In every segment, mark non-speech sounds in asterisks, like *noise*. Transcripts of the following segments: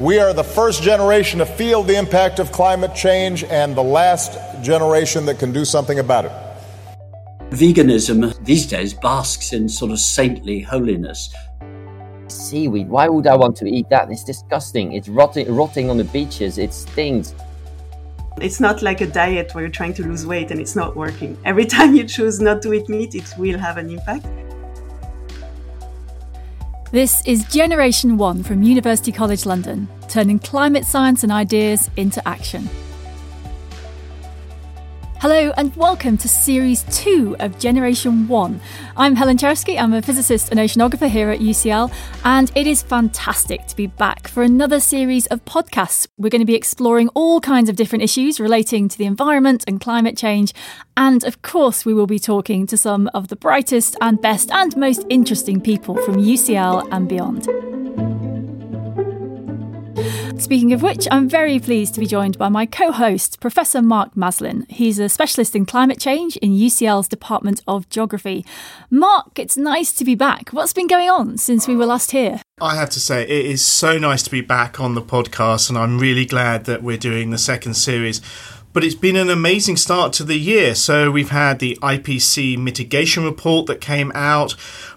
We are the first generation to feel the impact of climate change and the last generation that can do something about it. Veganism these days basks in sort of saintly holiness. Seaweed, why would I want to eat that? It's disgusting. It's rotting, rotting on the beaches. It stings. It's not like a diet where you're trying to lose weight and it's not working. Every *laughs* time you choose not to eat meat, it will have an impact. This is Generation One from University College London, turning climate science and ideas into action. Hello and welcome to Series 2 of Generation 1. I'm Helen Czerski, I'm a physicist and oceanographer here at UCL, and it is fantastic to be back for another series of podcasts. We're going to be exploring all kinds of different issues relating to the environment and climate change, and of course, we will be talking to some of the brightest and best and most interesting people from UCL and beyond. Speaking of which, I'm very pleased to be joined by my co host, Professor Mark Maslin. He's a specialist in climate change in UCL's Department of Geography. Mark, it's nice to be back. What's been going on since we were last here? I have to say, it is so nice to be back on the podcast, and I'm really glad that we're doing the second series but it's been an amazing start to the year. So we've had the IPCC mitigation report that came out,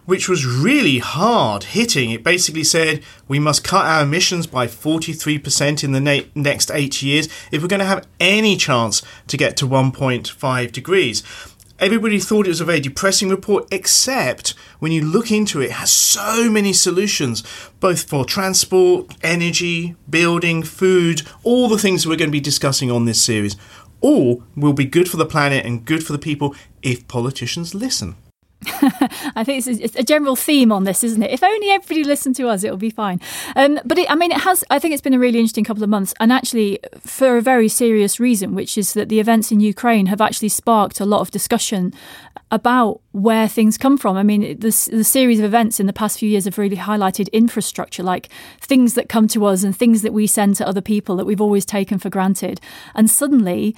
which was really hard hitting. It basically said we must cut our emissions by 43% in the na- next eight years if we're going to have any chance to get to 1.5 degrees. Everybody thought it was a very depressing report, except when you look into it, it has so many solutions, both for transport, energy, building, food, all the things we're going to be discussing on this series. All will be good for the planet and good for the people if politicians listen. *laughs* I think it's, a general theme on this, isn't it? If only everybody listened to us, it'll be fine. Um, but it, I mean, it has. I think it's been a really interesting couple of months, and actually for a very serious reason, which is that the events in Ukraine have actually sparked a lot of discussion about where things come from. I mean, the series of events in the past few years have really highlighted infrastructure, like things that come to us and things that we send to other people that we've always taken for granted, and suddenly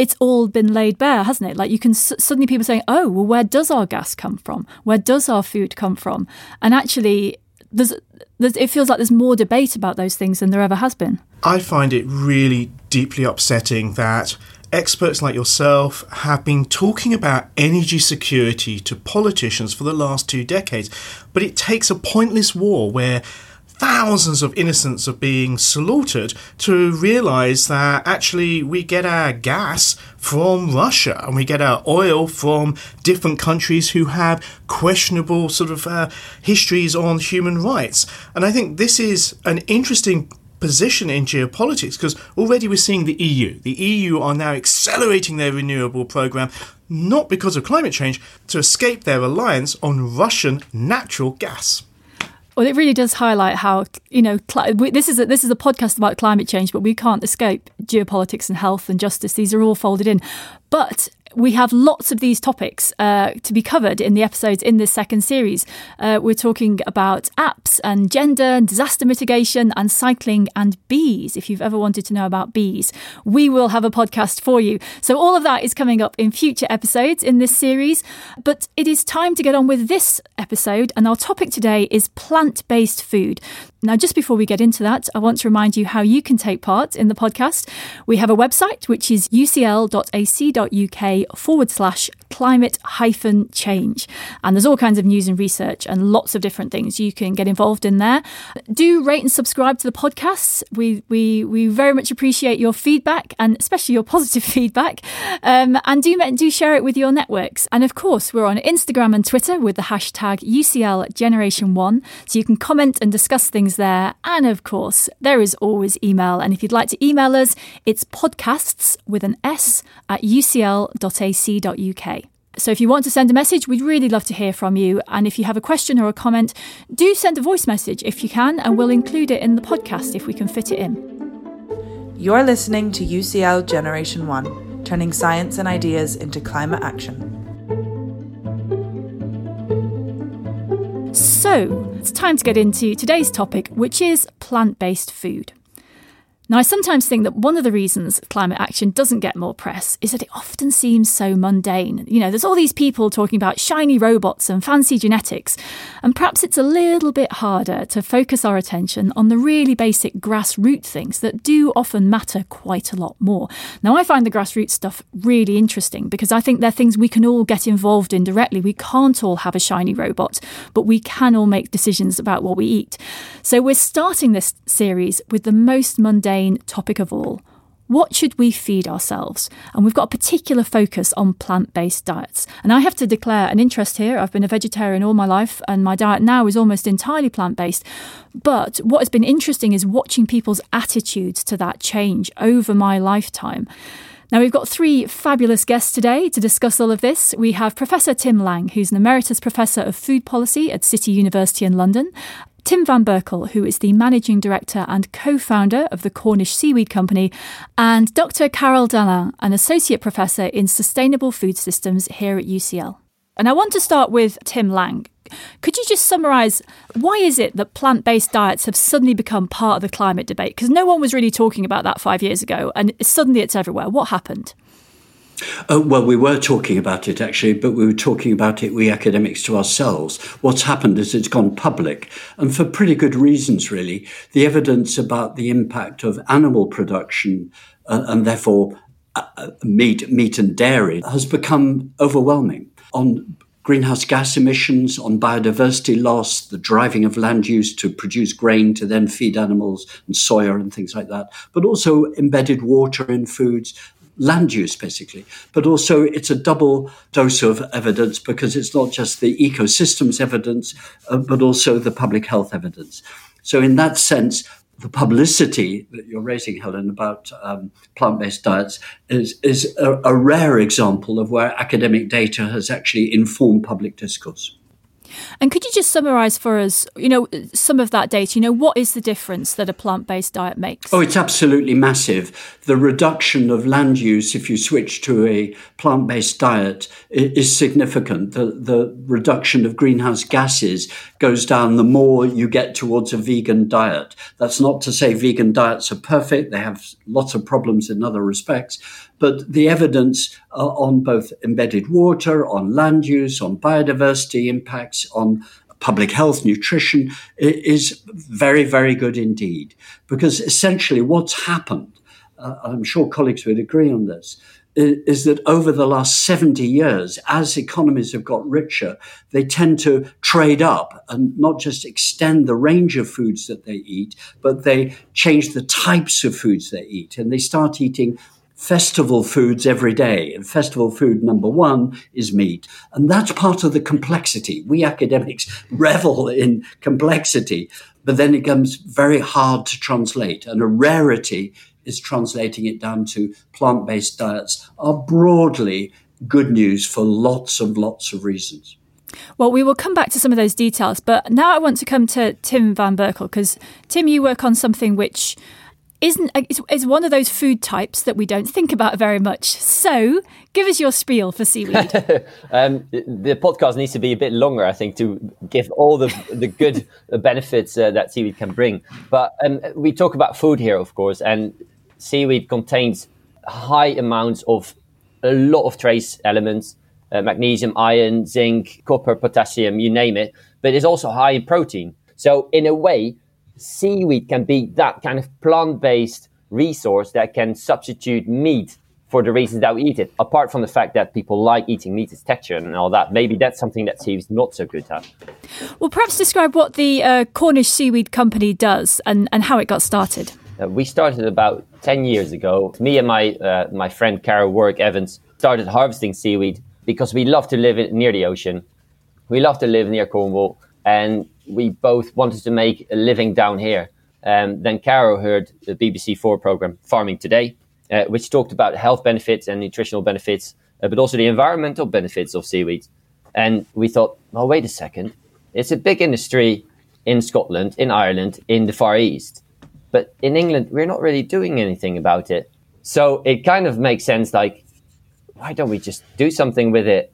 it's all been laid bare, hasn't it? Like you can suddenly people saying, "Oh, well, where does our gas come from? Where does our food come from?" And actually, there's, there's, it feels like there's more debate about those things than there ever has been. I find it really deeply upsetting that experts like yourself have been talking about energy security to politicians for the last two decades, but it takes a pointless war where thousands of innocents are being slaughtered to realize that actually we get our gas from Russia and we get our oil from different countries who have questionable sort of uh, histories on human rights. And I think this is an interesting position in geopolitics because already we're seeing the EU. The EU are now accelerating their renewable program not because of climate change to escape their reliance on Russian natural gas. Well, it really does highlight how you know cl- this is a, this is a podcast about climate change, but we can't escape geopolitics and health and justice. These are all folded in. But we have lots of these topics uh, to be covered in the episodes in this second series. Uh, we're talking about apps and gender and disaster mitigation and cycling and bees. If you've ever wanted to know about bees, we will have a podcast for you. So, all of that is coming up in future episodes in this series. But it is time to get on with this episode, and our topic today is plant based food. Now, just before we get into that, I want to remind you how you can take part in the podcast. We have a website, which is ucl.ac.uk forward slash climate hyphen change. And there's all kinds of news and research and lots of different things you can get involved in there. Do rate and subscribe to the podcast. We, we, we very much appreciate your feedback and especially your *laughs* positive feedback. Um, and do, do share it with your networks. And of course, we're on Instagram and Twitter with the hashtag UCL Generation One. So you can comment and discuss things things there. And of course, there is always email. And if you'd like to email us, it's podcasts with an S at ucl.ac.uk. So if you want to send a message, we'd really love to hear from you. And if you have a question or a comment, do send a voice message if you can, and we'll include it in the podcast if we can fit it in. You're listening to UCL Generation 1, turning science and ideas into climate action. So, it's time to get into today's topic, which is plant based food. Now, I sometimes think that one of the reasons climate action doesn't get more press is that it often seems so mundane. You know, there's all these people talking about shiny robots and fancy genetics, and perhaps it's a little bit harder to focus our attention on the really basic grassroots things that do often matter quite a lot more. Now, I find the grassroots stuff really interesting because I think they're things we can all get involved in directly. We can't all have a shiny robot, but we can all make decisions about what we eat. So, we're starting this series with the most mundane topic of all. What should we feed ourselves? And we've got a particular focus on plant based diets. And I have to declare an interest here. I've been a vegetarian all my life, and my diet now is almost entirely plant based. But what has been interesting is watching people's attitudes to that change over my lifetime. Now, we've got three fabulous guests today to discuss all of this. We have Professor Tim Lang, who's an emeritus professor of food policy at City University in London, Tim Van Berkel, who is the managing director and co founder of the Cornish Seaweed Company, and Dr. Carol Dalin, an associate professor in sustainable food systems here at UCL. And I want to start with Tim Lang. Could you just summarise why is it that plant based diets have suddenly become part of the climate debate? Because no one was really talking about that five years ago, and suddenly it's everywhere. What happened? Uh, well, we were talking about it actually, but we were talking about it, we academics, to ourselves. What's happened is it's gone public, and for pretty good reasons, really. The evidence about the impact of animal production uh, and therefore uh, uh meat, meat and dairy has become overwhelming on greenhouse gas emissions, on biodiversity loss, the driving of land use to produce grain to then feed animals and soya and things like that, but also embedded water in foods, land use, basically. But also, it's a double dose of evidence because it's not just the ecosystems evidence, uh, but also the public health evidence. So, in that sense, the publicity that you're raising, Helen, about um, plant-based diets is is a, a rare example of where academic data has actually informed public discourse. And could you just summarize for us, you know, some of that data? You know, what is the difference that a plant based diet makes? Oh, it's absolutely massive. The reduction of land use if you switch to a plant based diet is significant. The, the reduction of greenhouse gases goes down the more you get towards a vegan diet. That's not to say vegan diets are perfect, they have lots of problems in other respects. But the evidence uh, on both embedded water, on land use, on biodiversity impacts, on public health, nutrition is very, very good indeed. Because essentially what's happened, uh, I'm sure colleagues would agree on this, is that over the last 70 years, as economies have got richer, they tend to trade up and not just extend the range of foods that they eat, but they change the types of foods they eat. And they start eating festival foods every day. And festival food number one is meat. And that's part of the complexity. We academics revel in complexity, but then it becomes very hard to translate. And a rarity is translating it down to plant based diets are broadly good news for lots and lots of reasons. Well, we will come back to some of those details, but now I want to come to Tim Van Berkel because Tim, you work on something which isn't is one of those food types that we don't think about very much. So, give us your spiel for seaweed. *laughs* um, the podcast needs to be a bit longer, I think, to give all the the good *laughs* benefits uh, that seaweed can bring. But um, we talk about food here, of course, and seaweed contains high amounts of a lot of trace elements: uh, magnesium, iron, zinc, copper, potassium, you name it. But it's also high in protein. So, in a way, seaweed can be that kind of plant based resource that can substitute meat for the reasons that we eat it. Apart from the fact that people like eating meat, its texture and all that, maybe that's something that seaweed's not so good at. Well, perhaps describe what the uh, Cornish Seaweed Company does and, and how it got started. Uh, we started about 10 years ago. Me and my, uh, my friend Carol Warwick Evans started harvesting seaweed because we love to live near the ocean. We love to live near Cornwall. And we both wanted to make a living down here. Um, then Caro heard the BBC Four program, Farming Today, uh, which talked about health benefits and nutritional benefits, uh, but also the environmental benefits of seaweed. And we thought, well, wait a second. It's a big industry in Scotland, in Ireland, in the Far East. But in England, we're not really doing anything about it. So it kind of makes sense like, why don't we just do something with it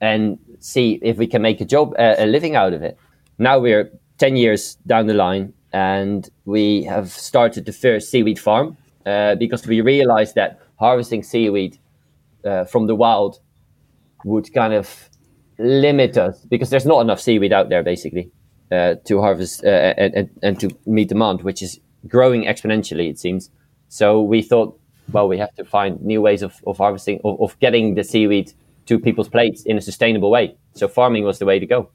and see if we can make a job, uh, a living out of it? Now we're 10 years down the line and we have started the first seaweed farm uh, because we realized that harvesting seaweed uh, from the wild would kind of limit us because there's not enough seaweed out there basically uh, to harvest uh, and, and to meet demand, which is growing exponentially, it seems. So we thought, well, we have to find new ways of, of harvesting, of, of getting the seaweed to people's plates in a sustainable way. So farming was the way to go.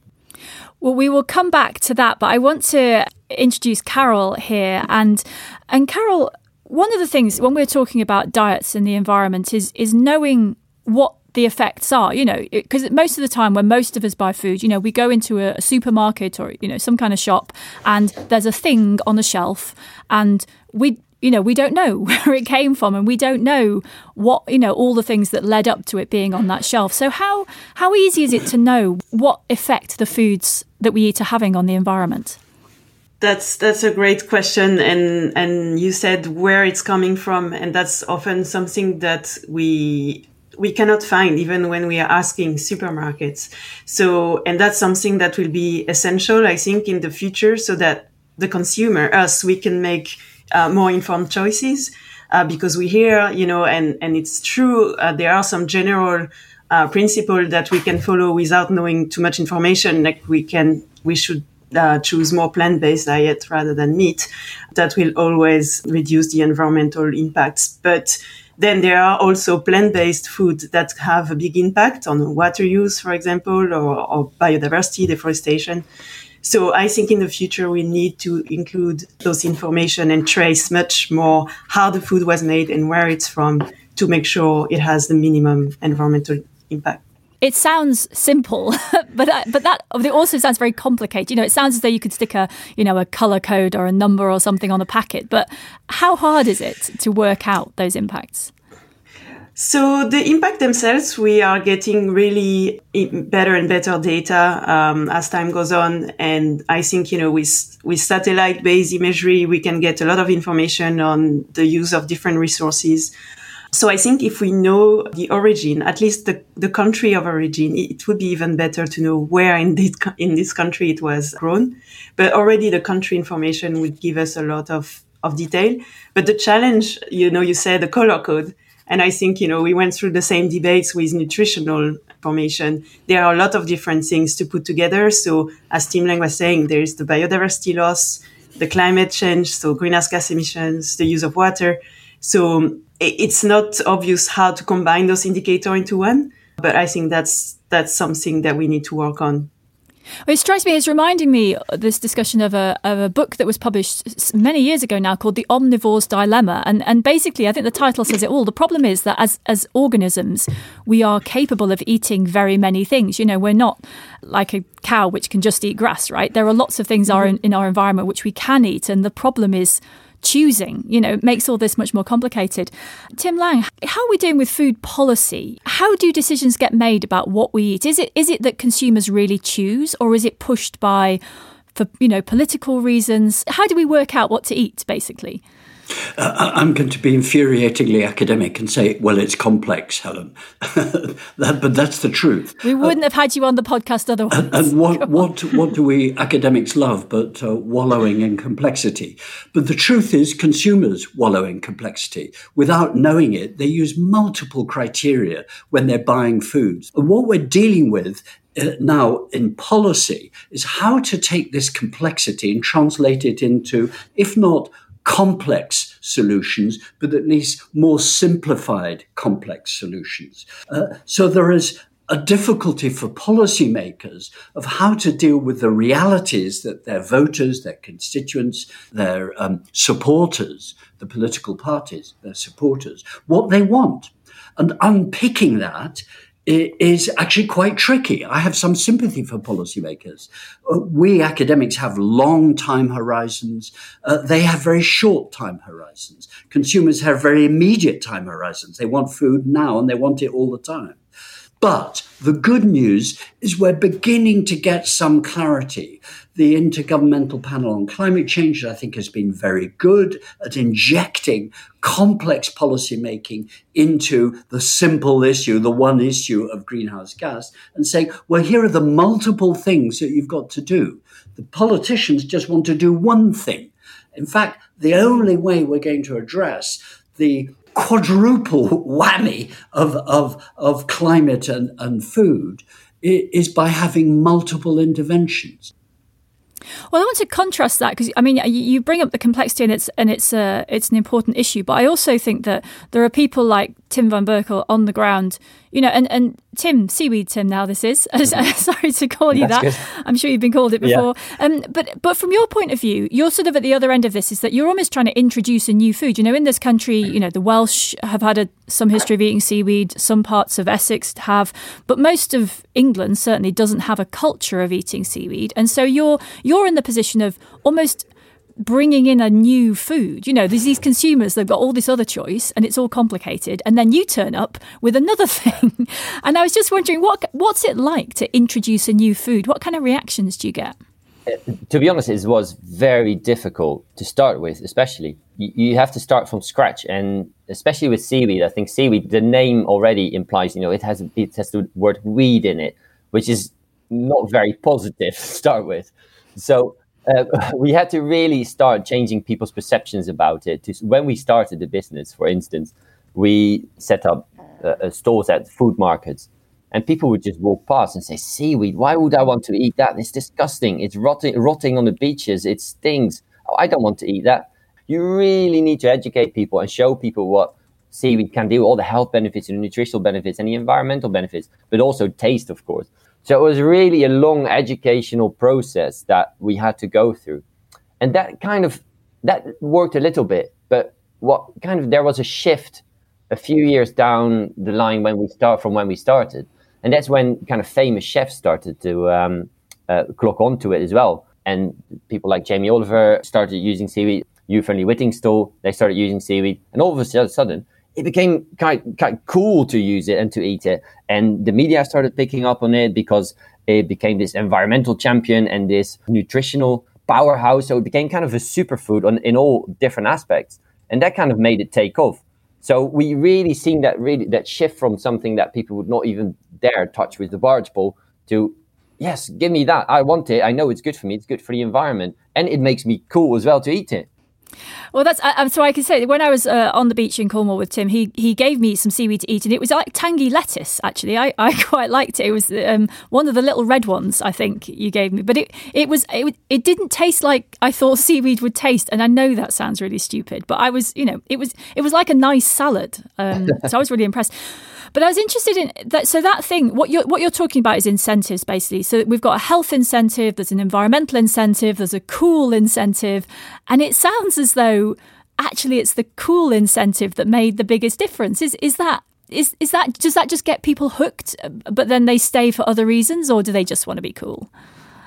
Well, we will come back to that, but I want to introduce Carol here. And and Carol, one of the things when we're talking about diets and the environment is is knowing what the effects are you know because most of the time when most of us buy food you know we go into a, a, supermarket or you know some kind of shop and there's a thing on the shelf and we you know we don't know *laughs* where it came from and we don't know what you know all the things that led up to it being on that shelf so how how easy is it to know what effect the foods that we eat are having on the environment that's that's a great question, and and you said where it's coming from, and that's often something that we we cannot find even when we are asking supermarkets. So, and that's something that will be essential, I think, in the future, so that the consumer, us, we can make uh, more informed choices. Uh, because we hear, you know, and and it's true, uh, there are some general uh, principle that we can follow without knowing too much information. Like we can, we should uh, choose more plant-based diet rather than meat. That will always reduce the environmental impacts. But then there are also plant-based foods that have a big impact on water use, for example, or, or biodiversity, deforestation. So I think in the future we need to include those information and trace much more how the food was made and where it's from to make sure it has the minimum environmental impact it sounds simple, but *laughs* but that it also sounds very complicated. You know, it sounds as though you could stick a you know a color code or a number or something on a packet. But how hard is it to work out those impacts? So the impact themselves, we are getting really better and better data um, as time goes on, and I think you know with with satellite-based imagery, we can get a lot of information on the use of different resources. So I think if we know the origin, at least the, the country of origin, it would be even better to know where in this, in this country it was grown. But already the country information would give us a lot of, of detail. But the challenge, you know, you said the color code. And I think, you know, we went through the same debates with nutritional information. There are a lot of different things to put together. So as Tim Lang was saying, there is the biodiversity loss, the climate change, so greenhouse gas emissions, the use of water. So it's not obvious how to combine those indicators into one, but I think that's that's something that we need to work on. It strikes me as reminding me this discussion of a of a book that was published many years ago now called The Omnivore's Dilemma, and and basically I think the title says it all. The problem is that as as organisms, we are capable of eating very many things. You know, we're not like a cow which can just eat grass, right? There are lots of things mm-hmm. in our environment which we can eat, and the problem is choosing, you know, makes all this much more complicated. Tim Lang, how are we doing with food policy? How do decisions get made about what we eat? Is it is it that consumers really choose or is it pushed by for, you know, political reasons? How do we work out what to eat basically? Uh, I'm going to be infuriatingly academic and say, well, it's complex, Helen. *laughs* that, but that's the truth. We wouldn't uh, have had you on the podcast otherwise. And, and what, *laughs* what, what do we academics love but uh, wallowing in complexity? But the truth is, consumers wallow in complexity. Without knowing it, they use multiple criteria when they're buying foods. And what we're dealing with uh, now in policy is how to take this complexity and translate it into, if not complex solutions, but at least more simplified complex solutions. Uh, so there is a difficulty for policymakers of how to deal with the realities that their voters, their constituents, their um, supporters, the political parties, their supporters, what they want. And unpicking that is actually quite tricky. I have some sympathy for policymakers. Uh, we academics have long time horizons. Uh, they have very short time horizons. Consumers have very immediate time horizons. They want food now and they want it all the time. But the good news is we're beginning to get some clarity. The Intergovernmental Panel on Climate Change, I think, has been very good at injecting complex policymaking into the simple issue, the one issue of greenhouse gas, and saying, well, here are the multiple things that you've got to do. The politicians just want to do one thing. In fact, the only way we're going to address the quadruple *laughs* whammy of, of, of climate and, and food is by having multiple interventions. Well, I want to contrast that because I mean you bring up the complexity and it's and it's a it's an important issue, but I also think that there are people like Tim van Berkel on the ground, you know, and, and Tim, seaweed Tim now this is. *laughs* Mm-hmm. Sorry to call you That's that. Good. I'm sure you've been called it before. Yeah. Um, but but from your point of view, you're sort of at the other end of this is that you're almost trying to introduce a new food. You know, in this country, you know, the Welsh have had a, some history of eating seaweed, some parts of Essex have, but most of England certainly doesn't have a culture of eating seaweed. And so you're you're in the position of almost bringing in a new food. You know, there's these consumers, they've got all this other choice and it's all complicated. And then you turn up with another *laughs* thing. and I was just wondering, what what's it like to introduce a new food? What kind of reactions do you get? Uh, to be honest, it was very difficult to start with, especially. You, you have to start from scratch. And especially with seaweed, I think seaweed, the name already implies, you know, it has, it has the word weed in it, which is not very positive *laughs* to start with. So uh, *laughs* we had to really start changing people's perceptions about it. When we started the business, for instance, we set up uh, uh, stores at food markets, and people would just walk past and say, "Seaweed? Why would I want to eat that? It's disgusting. It's rotting, rotting on the beaches. It stings. Oh, I don't want to eat that." You really need to educate people and show people what seaweed can do, all the health benefits and the nutritional benefits and the environmental benefits, but also taste, of course. So it was really a long educational process that we had to go through. And that kind of that worked a little bit, but what kind of there was a shift a few years down the line when we start from when we started. And that's when kind of famous chefs started to um, uh, clock onto it as well. And people like Jamie Oliver started using seaweed. Hugh Fearnley-Whittingstall, they started using seaweed. And all of a sudden, it became of, kind cool to use it and to eat it. And the media started picking up on it because it became this environmental champion and this nutritional powerhouse. So it became kind of a superfood on, in all different aspects. And that kind of made it take off. So we really seen that really that shift from something that people would not even dare touch with the barge pole to yes, give me that. I want it. I know it's good for me. It's good for the environment, and it makes me cool as well to eat it. Well, that's uh, so I can say when I was uh, on the beach in Cornwall with Tim, he he gave me some seaweed to eat, and it was like tangy lettuce. Actually, I, I *laughs* quite liked it. It was um, one of the little red ones I think you gave me, but it it was it, it didn't taste like I thought *laughs* seaweed would taste. And I know that sounds really stupid, but I was you know it was it was like a nice salad. Um, *laughs* so I was really impressed. But I was interested in that. So that thing, what you're what you're talking about is incentives, basically. So we've got a health incentive, there's an environmental incentive, there's a cool incentive, and it sounds as though actually it's the cool incentive that made the biggest difference. Is is that is is that does that just get people hooked, but then they stay for other reasons, or do they just want to be cool?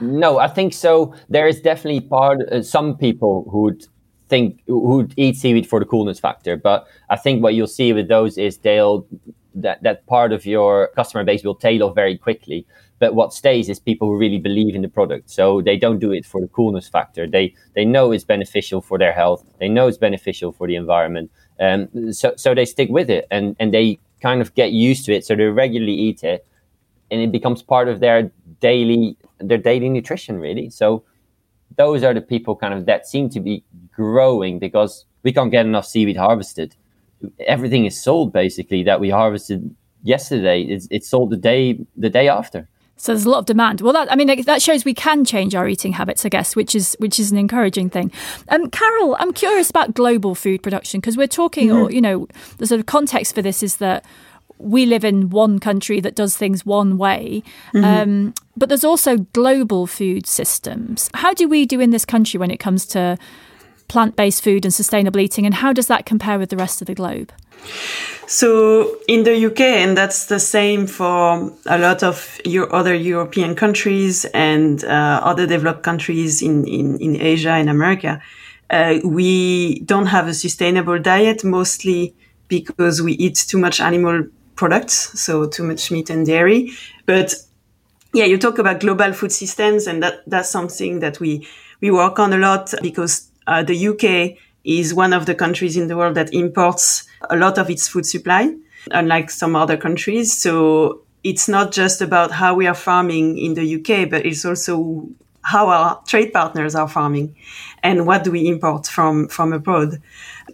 No, I think so. There is definitely part uh, some people who'd think who'd eat seaweed for the coolness factor, but I think what you'll see with those is they'll that that part of your customer base will tail off very quickly. But what stays is people who really believe in the product. So they don't do it for the coolness factor. They they know it's beneficial for their health. They know it's beneficial for the environment. Um, so so they stick with it and and they kind of get used to it. So they regularly eat it, and it becomes part of their daily their daily nutrition really. So those are the people kind of that seem to be growing because we can't get enough seaweed harvested everything is sold basically that we harvested yesterday. It's, it's sold the day the day after. So there's a lot of demand. Well, that I mean that shows we can change our eating habits, I guess, which is which is an encouraging thing. Um, Carol, I'm curious about global food production because we're talking, mm-hmm. or you know, the sort of context for this is that we live in one country that does things one way, mm-hmm. um, but there's also global food systems. How do we do in this country when it comes to plant based food and sustainable eating, and how does that compare with the rest of the globe? So in the UK, and that's the same for a lot of your other European countries and uh, other developed countries in, in, in Asia and America, uh, we don't have a sustainable diet mostly because we eat too much animal products, so too much meat and dairy. But yeah, you talk about global food systems, and that that's something that we we work on a lot because uh, the UK is one of the countries in the world that imports a lot of its food supply, unlike some other countries. So it's not just about how we are farming in the UK, but it's also how our trade partners are farming and what do we import from from abroad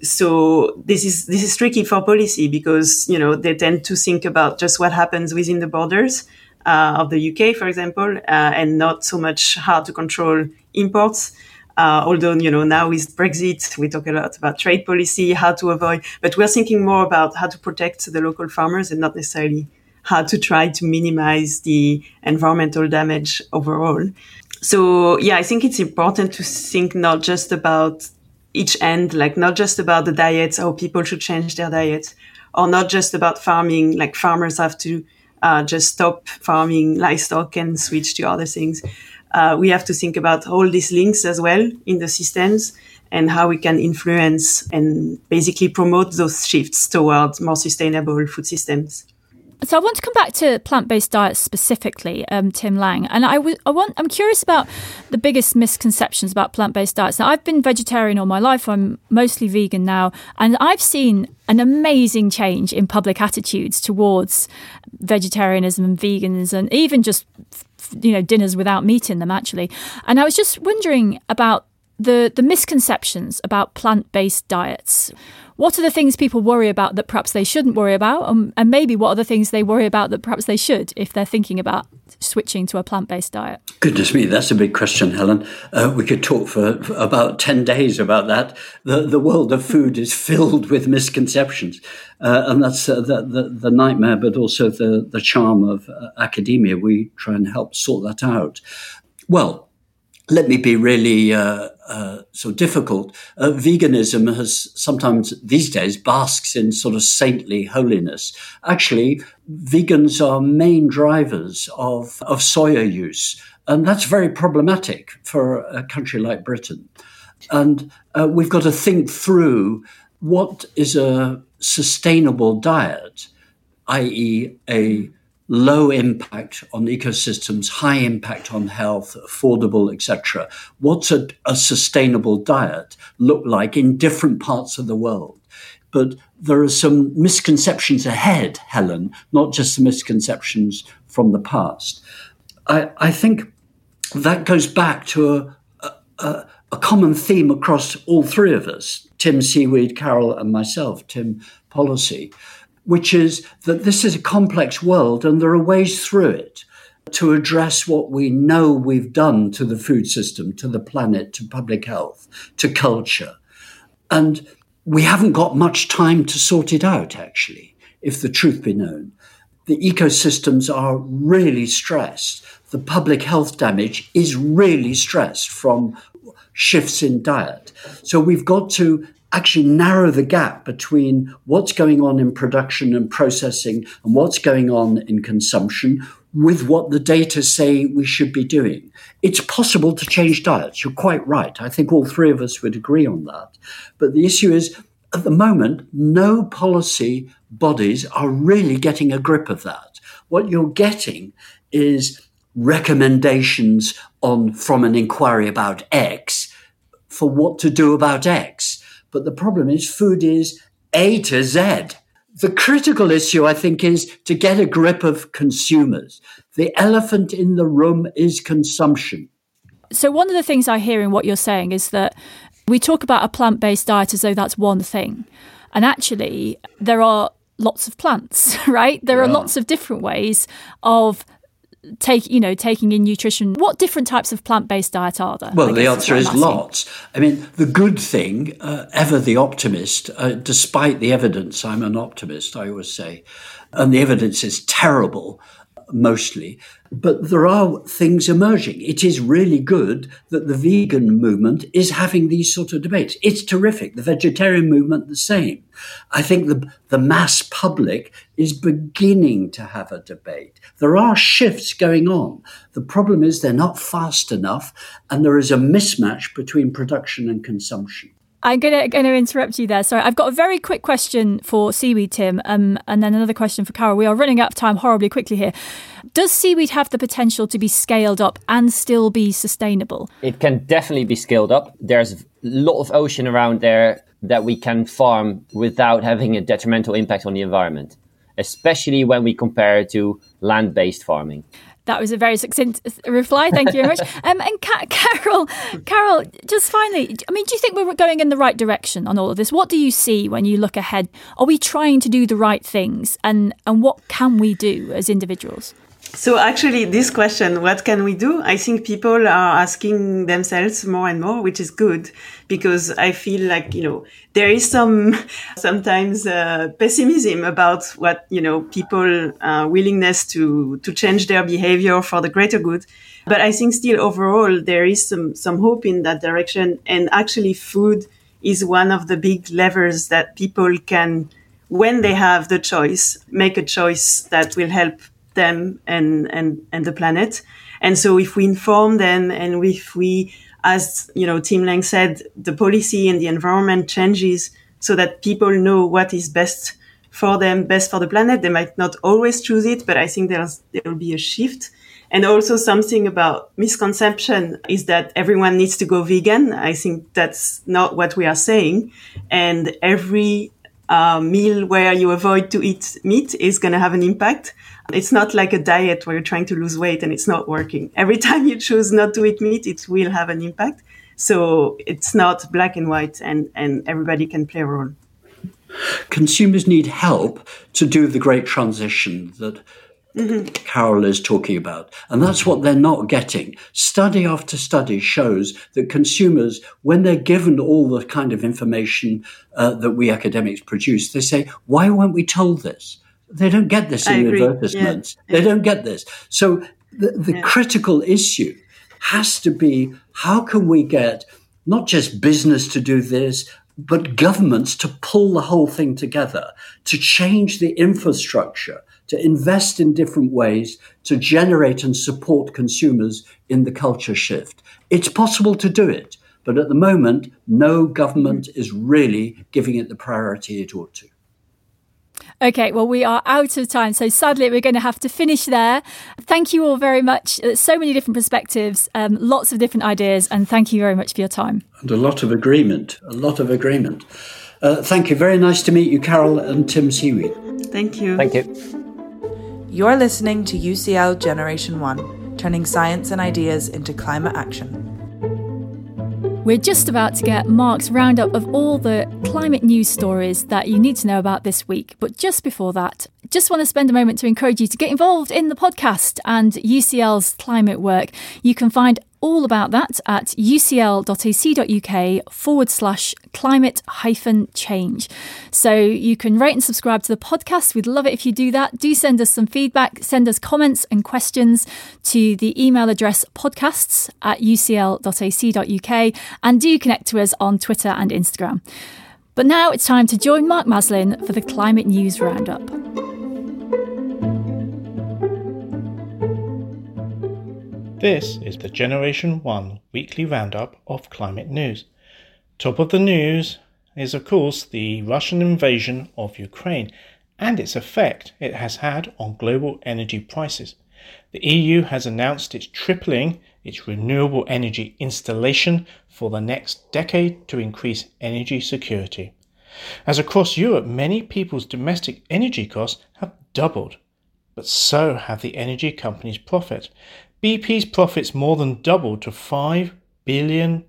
so this is this is tricky for policy because you know they tend to think about just what happens within the borders uh, of the UK, for example, uh, and not so much how to control imports. Uh, although you know now with Brexit, we talk a lot about trade policy, how to avoid, but we're thinking more about how to protect the local farmers and not necessarily how to try to minimize the environmental damage overall. So yeah, I think it's important to think not just about each end, like not just about the diets, how people should change their diets, or not just about farming, like farmers have to uh, just stop farming livestock and switch to other things uh, we have to think about all these links as well in the systems and how we can influence and basically promote those shifts towards more sustainable food systems. So I want to come back to plant-based diets specifically, um, Tim Lang, and I, w- I want I'm curious about the biggest misconceptions about plant-based diets. Now I've been vegetarian all my life. I'm mostly vegan now, and I've seen an amazing change in public attitudes towards vegetarianism and vegans, and even just you know dinners without meat in them actually. And I was just wondering about the the misconceptions about plant-based diets. What are the things people worry about that perhaps they shouldn't worry about, um, and maybe what are the things they worry about that perhaps they should if they're thinking about switching to a plant-based diet? Goodness me, that's a big question, Helen. Uh, we could talk for, for, about ten days about that. The the world of food is filled with misconceptions, uh, and that's uh, the, the, the nightmare, but also the the charm of uh, academia. We try and help sort that out. Well, let me be really uh, uh, so difficult. Uh, veganism has sometimes these days basks in sort of saintly holiness. Actually, vegans are main drivers of, of soya use, and that's very problematic for a country like Britain. And uh, we've got to think through what is a sustainable diet, i.e., a low impact on ecosystems, high impact on health, affordable, etc. What's a, a, sustainable diet look like in different parts of the world? But there are some misconceptions ahead, Helen, not just the misconceptions from the past. I, I think that goes back to a, a, a common theme across all three of us Tim Seaweed, Carol, and myself, Tim Policy which is that this is a complex world and there are ways through it to address what we know we've done to the food system, to the planet, to public health, to culture. And we haven't got much time to sort it out, actually, if the truth be known. The ecosystems are really stressed. The public health damage is really stressed from shifts in diet. So we've got to actually narrow the gap between what's going on in production and processing and what's going on in consumption with what the data say we should be doing. It's possible to change diets. You're quite right. I think all three of us would agree on that. But the issue is, at the moment, no policy bodies are really getting a grip of that. What you're getting is recommendations on from an inquiry about X for what to do about X. But the problem is food is A to Z. The critical issue, I think, is to get a grip of consumers. The elephant in the room is consumption. So, one of the things I hear in what you're saying is that we talk about a plant based diet as though that's one thing. And actually, there are lots of plants, *laughs* right? There yeah. are lots of different ways of take you know taking in nutrition what different types of plant-based diet are there? Well the answer is lots. I mean the good thing uh, ever the optimist uh, despite the evidence i'm an optimist i always say and the evidence is terrible mostly, but there are things emerging. It is really good that the vegan movement is having these sort of debates. It's terrific. The vegetarian movement, the same. I think the, the mass public is beginning to have a debate. There are shifts going on. The problem is they're not fast enough, and there is a mismatch between production and consumption. I'm going to interrupt you there. Sorry, I've got a very quick question for seaweed, Tim, um, and then another question for Carol. We are running out of time horribly quickly here. Does seaweed have the potential to be scaled up and still be sustainable? It can definitely be scaled up. There's a lot of ocean around there that we can farm without having a detrimental impact on the environment, especially when we compare it to land based farming. That was a very succinct reply. Thank you very much. *laughs* Um, and Ka- Carol, Carol, just finally, I mean, do you think we're going in the right direction on all of this? What do you see when you look ahead? Are we trying to do the right things, and and what can we do as individuals? So actually, this question, what can we do? I think people are asking themselves more and more, which is good because I feel like, you know, there is some *laughs* sometimes uh, pessimism about what, you know, people uh, willingness to, to change their behavior for the greater good. But I think still overall, there is some, some hope in that direction. And actually food is one of the big levers that people can, when they have the choice, make a choice that will help them and, and, and the planet. And so if we inform them and if we, as, you know, Tim Lang said, the policy and the environment changes so that people know what is best for them, best for the planet. They might not always choose it, but I think there's, there will be a shift. And also something about misconception is that everyone needs to go vegan. I think that's not what we are saying. And every uh, meal where you avoid to eat meat is going to have an impact. It's not like a diet where you're trying to lose weight and it's not working. Every *laughs* time you choose not to eat meat, it will have an impact. So it's not black and white and, and everybody can play a role. Consumers need help to do the great transition that Mm-hmm. Carol is talking about. And that's what they're not getting. Study after study shows that consumers, when they're given all the kind of information uh, that we academics produce, they say, why weren't we told this? They don't get this in advertisements. Yeah. They don't get this. So the, the yeah. critical issue has to be how can we get not just business to do this, but governments to pull the whole thing together, to change the infrastructure, to invest in different ways, to generate and support consumers in the culture shift. It's possible to do it, but at the moment, no government is really giving it the priority it ought to. Okay, well, we are out of time. So sadly, we're going to have to finish there. Thank you all very much. Uh, so many different perspectives, um, lots of different ideas, and thank you very much for your time. And a lot of agreement, a lot of agreement. Uh, thank you. Very nice to meet you, Carol and Tim Seaweed. Thank you. Thank you. You're listening to UCL Generation 1, turning science and ideas into climate action. We're just about to get Mark's roundup of all the climate news stories that you need to know about this week. But just before that, just want to spend a moment to encourage you to get involved in the podcast and UCL's climate work. You can find all about that at ucl.ac.uk forward slash climate hyphen change. So you can rate and subscribe to the podcast. We'd love it if you do that. Do send us some feedback, send us comments and questions to the email address podcasts at ucl.ac.uk and do connect to us on Twitter and Instagram. But now it's time to join Mark Maslin for the Climate News Roundup. This is the Generation 1 weekly roundup of climate news. Top of the news is, of course, the Russian invasion of Ukraine and its effect it has had on global energy prices. The EU has announced it's tripling its renewable energy installation for the next decade to increase energy security. As across Europe, many people's domestic energy costs have doubled, but so have the energy companies' profit. BP's profits more than doubled to $5 billion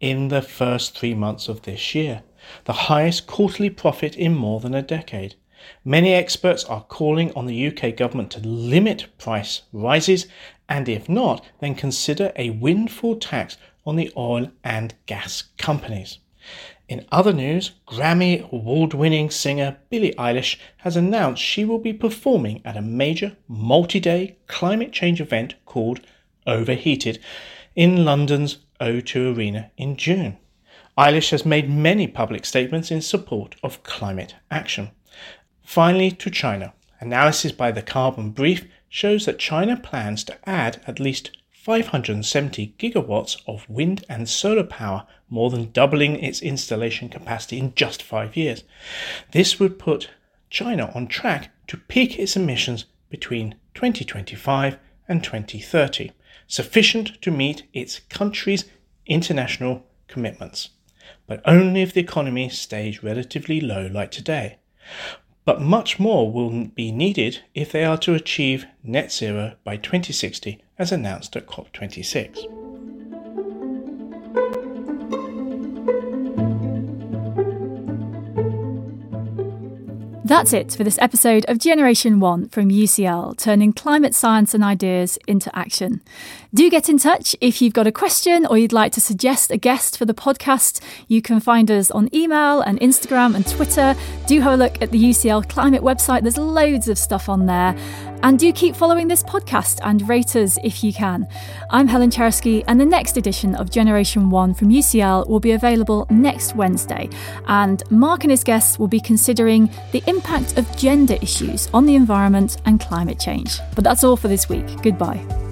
in the first three months of this year, the highest quarterly profit in more than a decade. Many experts are calling on the UK government to limit price rises and if not, then consider a windfall tax on the oil and gas companies. In other news, Grammy award winning singer Billie Eilish has announced she will be performing at a major multi day climate change event called Overheated in London's O2 Arena in June. Eilish has made many public statements in support of climate action. Finally, to China. Analysis by the Carbon Brief shows that China plans to add at least 570 gigawatts of wind and solar power, more than doubling its installation capacity in just five years. This would put China on track to peak its emissions between 2025 and 2030, sufficient to meet its country's international commitments, but only if the economy stays relatively low like today. But much more will be needed if they are to achieve net zero by 2060 as announced at COP26. That's it for this episode of Generation One from UCL, turning climate science and ideas into action. Do get in touch if you've got a question or you'd like to suggest a guest for the podcast. You can find us on email and Instagram and Twitter. Do have a look at the UCL climate website, there's loads of stuff on there. And do keep following this podcast and rate us if you can. I'm Helen Czerski, and the next edition of Generation One from UCL will be available next Wednesday. And Mark and his guests will be considering the impact of gender issues on the environment and climate change. But that's all for this week. Goodbye.